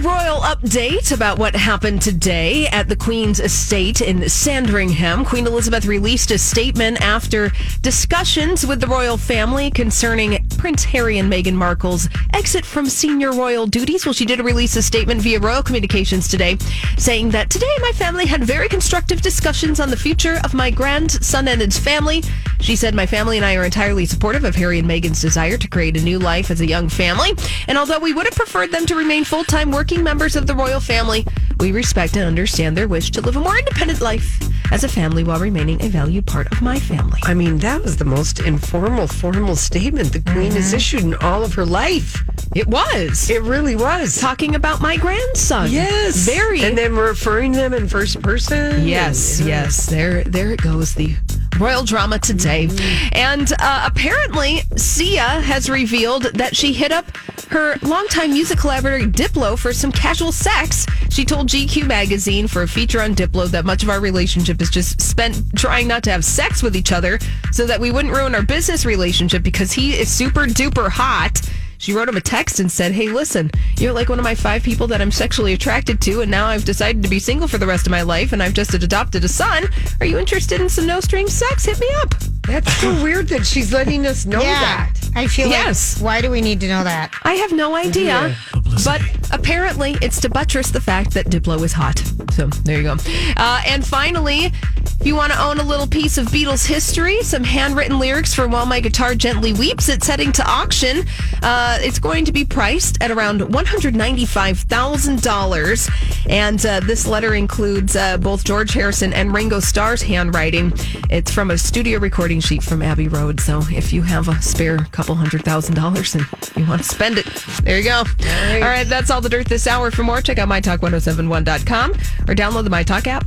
royal update about what happened today at the Queen's estate in Sandringham. Queen Elizabeth released a statement after discussions with the royal family concerning Prince Harry and Meghan Markle's exit from senior royal duties. Well, she did release a statement via Royal Communications today saying that today my family had very constructive discussions on the future of my grandson and his family. She said, My family and I are entirely supportive of Harry and Meghan's desire to create a new life as a young family. And although we would have preferred them to remain full time working members of the royal family, we respect and understand their wish to live a more independent life as a family while remaining a valued part of my family. I mean, that was the most informal, formal statement the Queen has issued in all of her life. It was. It really was. Talking about my grandson. Yes. Very. And then referring them in first person. Yes, And- yes. There, there it goes. The royal drama today, and uh, apparently Sia has revealed that she hit up her longtime music collaborator Diplo for some casual sex. She told GQ magazine for a feature on Diplo that much of our relationship is just spent trying not to have sex with each other, so that we wouldn't ruin our business relationship because he is super duper hot. She wrote him a text and said, Hey, listen, you're like one of my five people that I'm sexually attracted to, and now I've decided to be single for the rest of my life, and I've just adopted a son. Are you interested in some no string sex? Hit me up. That's so weird that she's letting us know Yeah, that. I feel Yes. like why do we need to know that? I have no idea. But apparently, it's to buttress the fact that Diplo is hot. So there you go. Uh, and finally, if you want to own a little piece of Beatles history, some handwritten lyrics for While My Guitar Gently Weeps, it's heading to auction. Uh, it's going to be priced at around $195,000. And uh, this letter includes uh, both George Harrison and Ringo Starr's handwriting. It's from a studio recording sheet from Abbey Road. So if you have a spare couple hundred thousand dollars and you want to spend it, there you go. All right, that's all the dirt this hour. For more, check out mytalk1071.com or download the MyTalk app.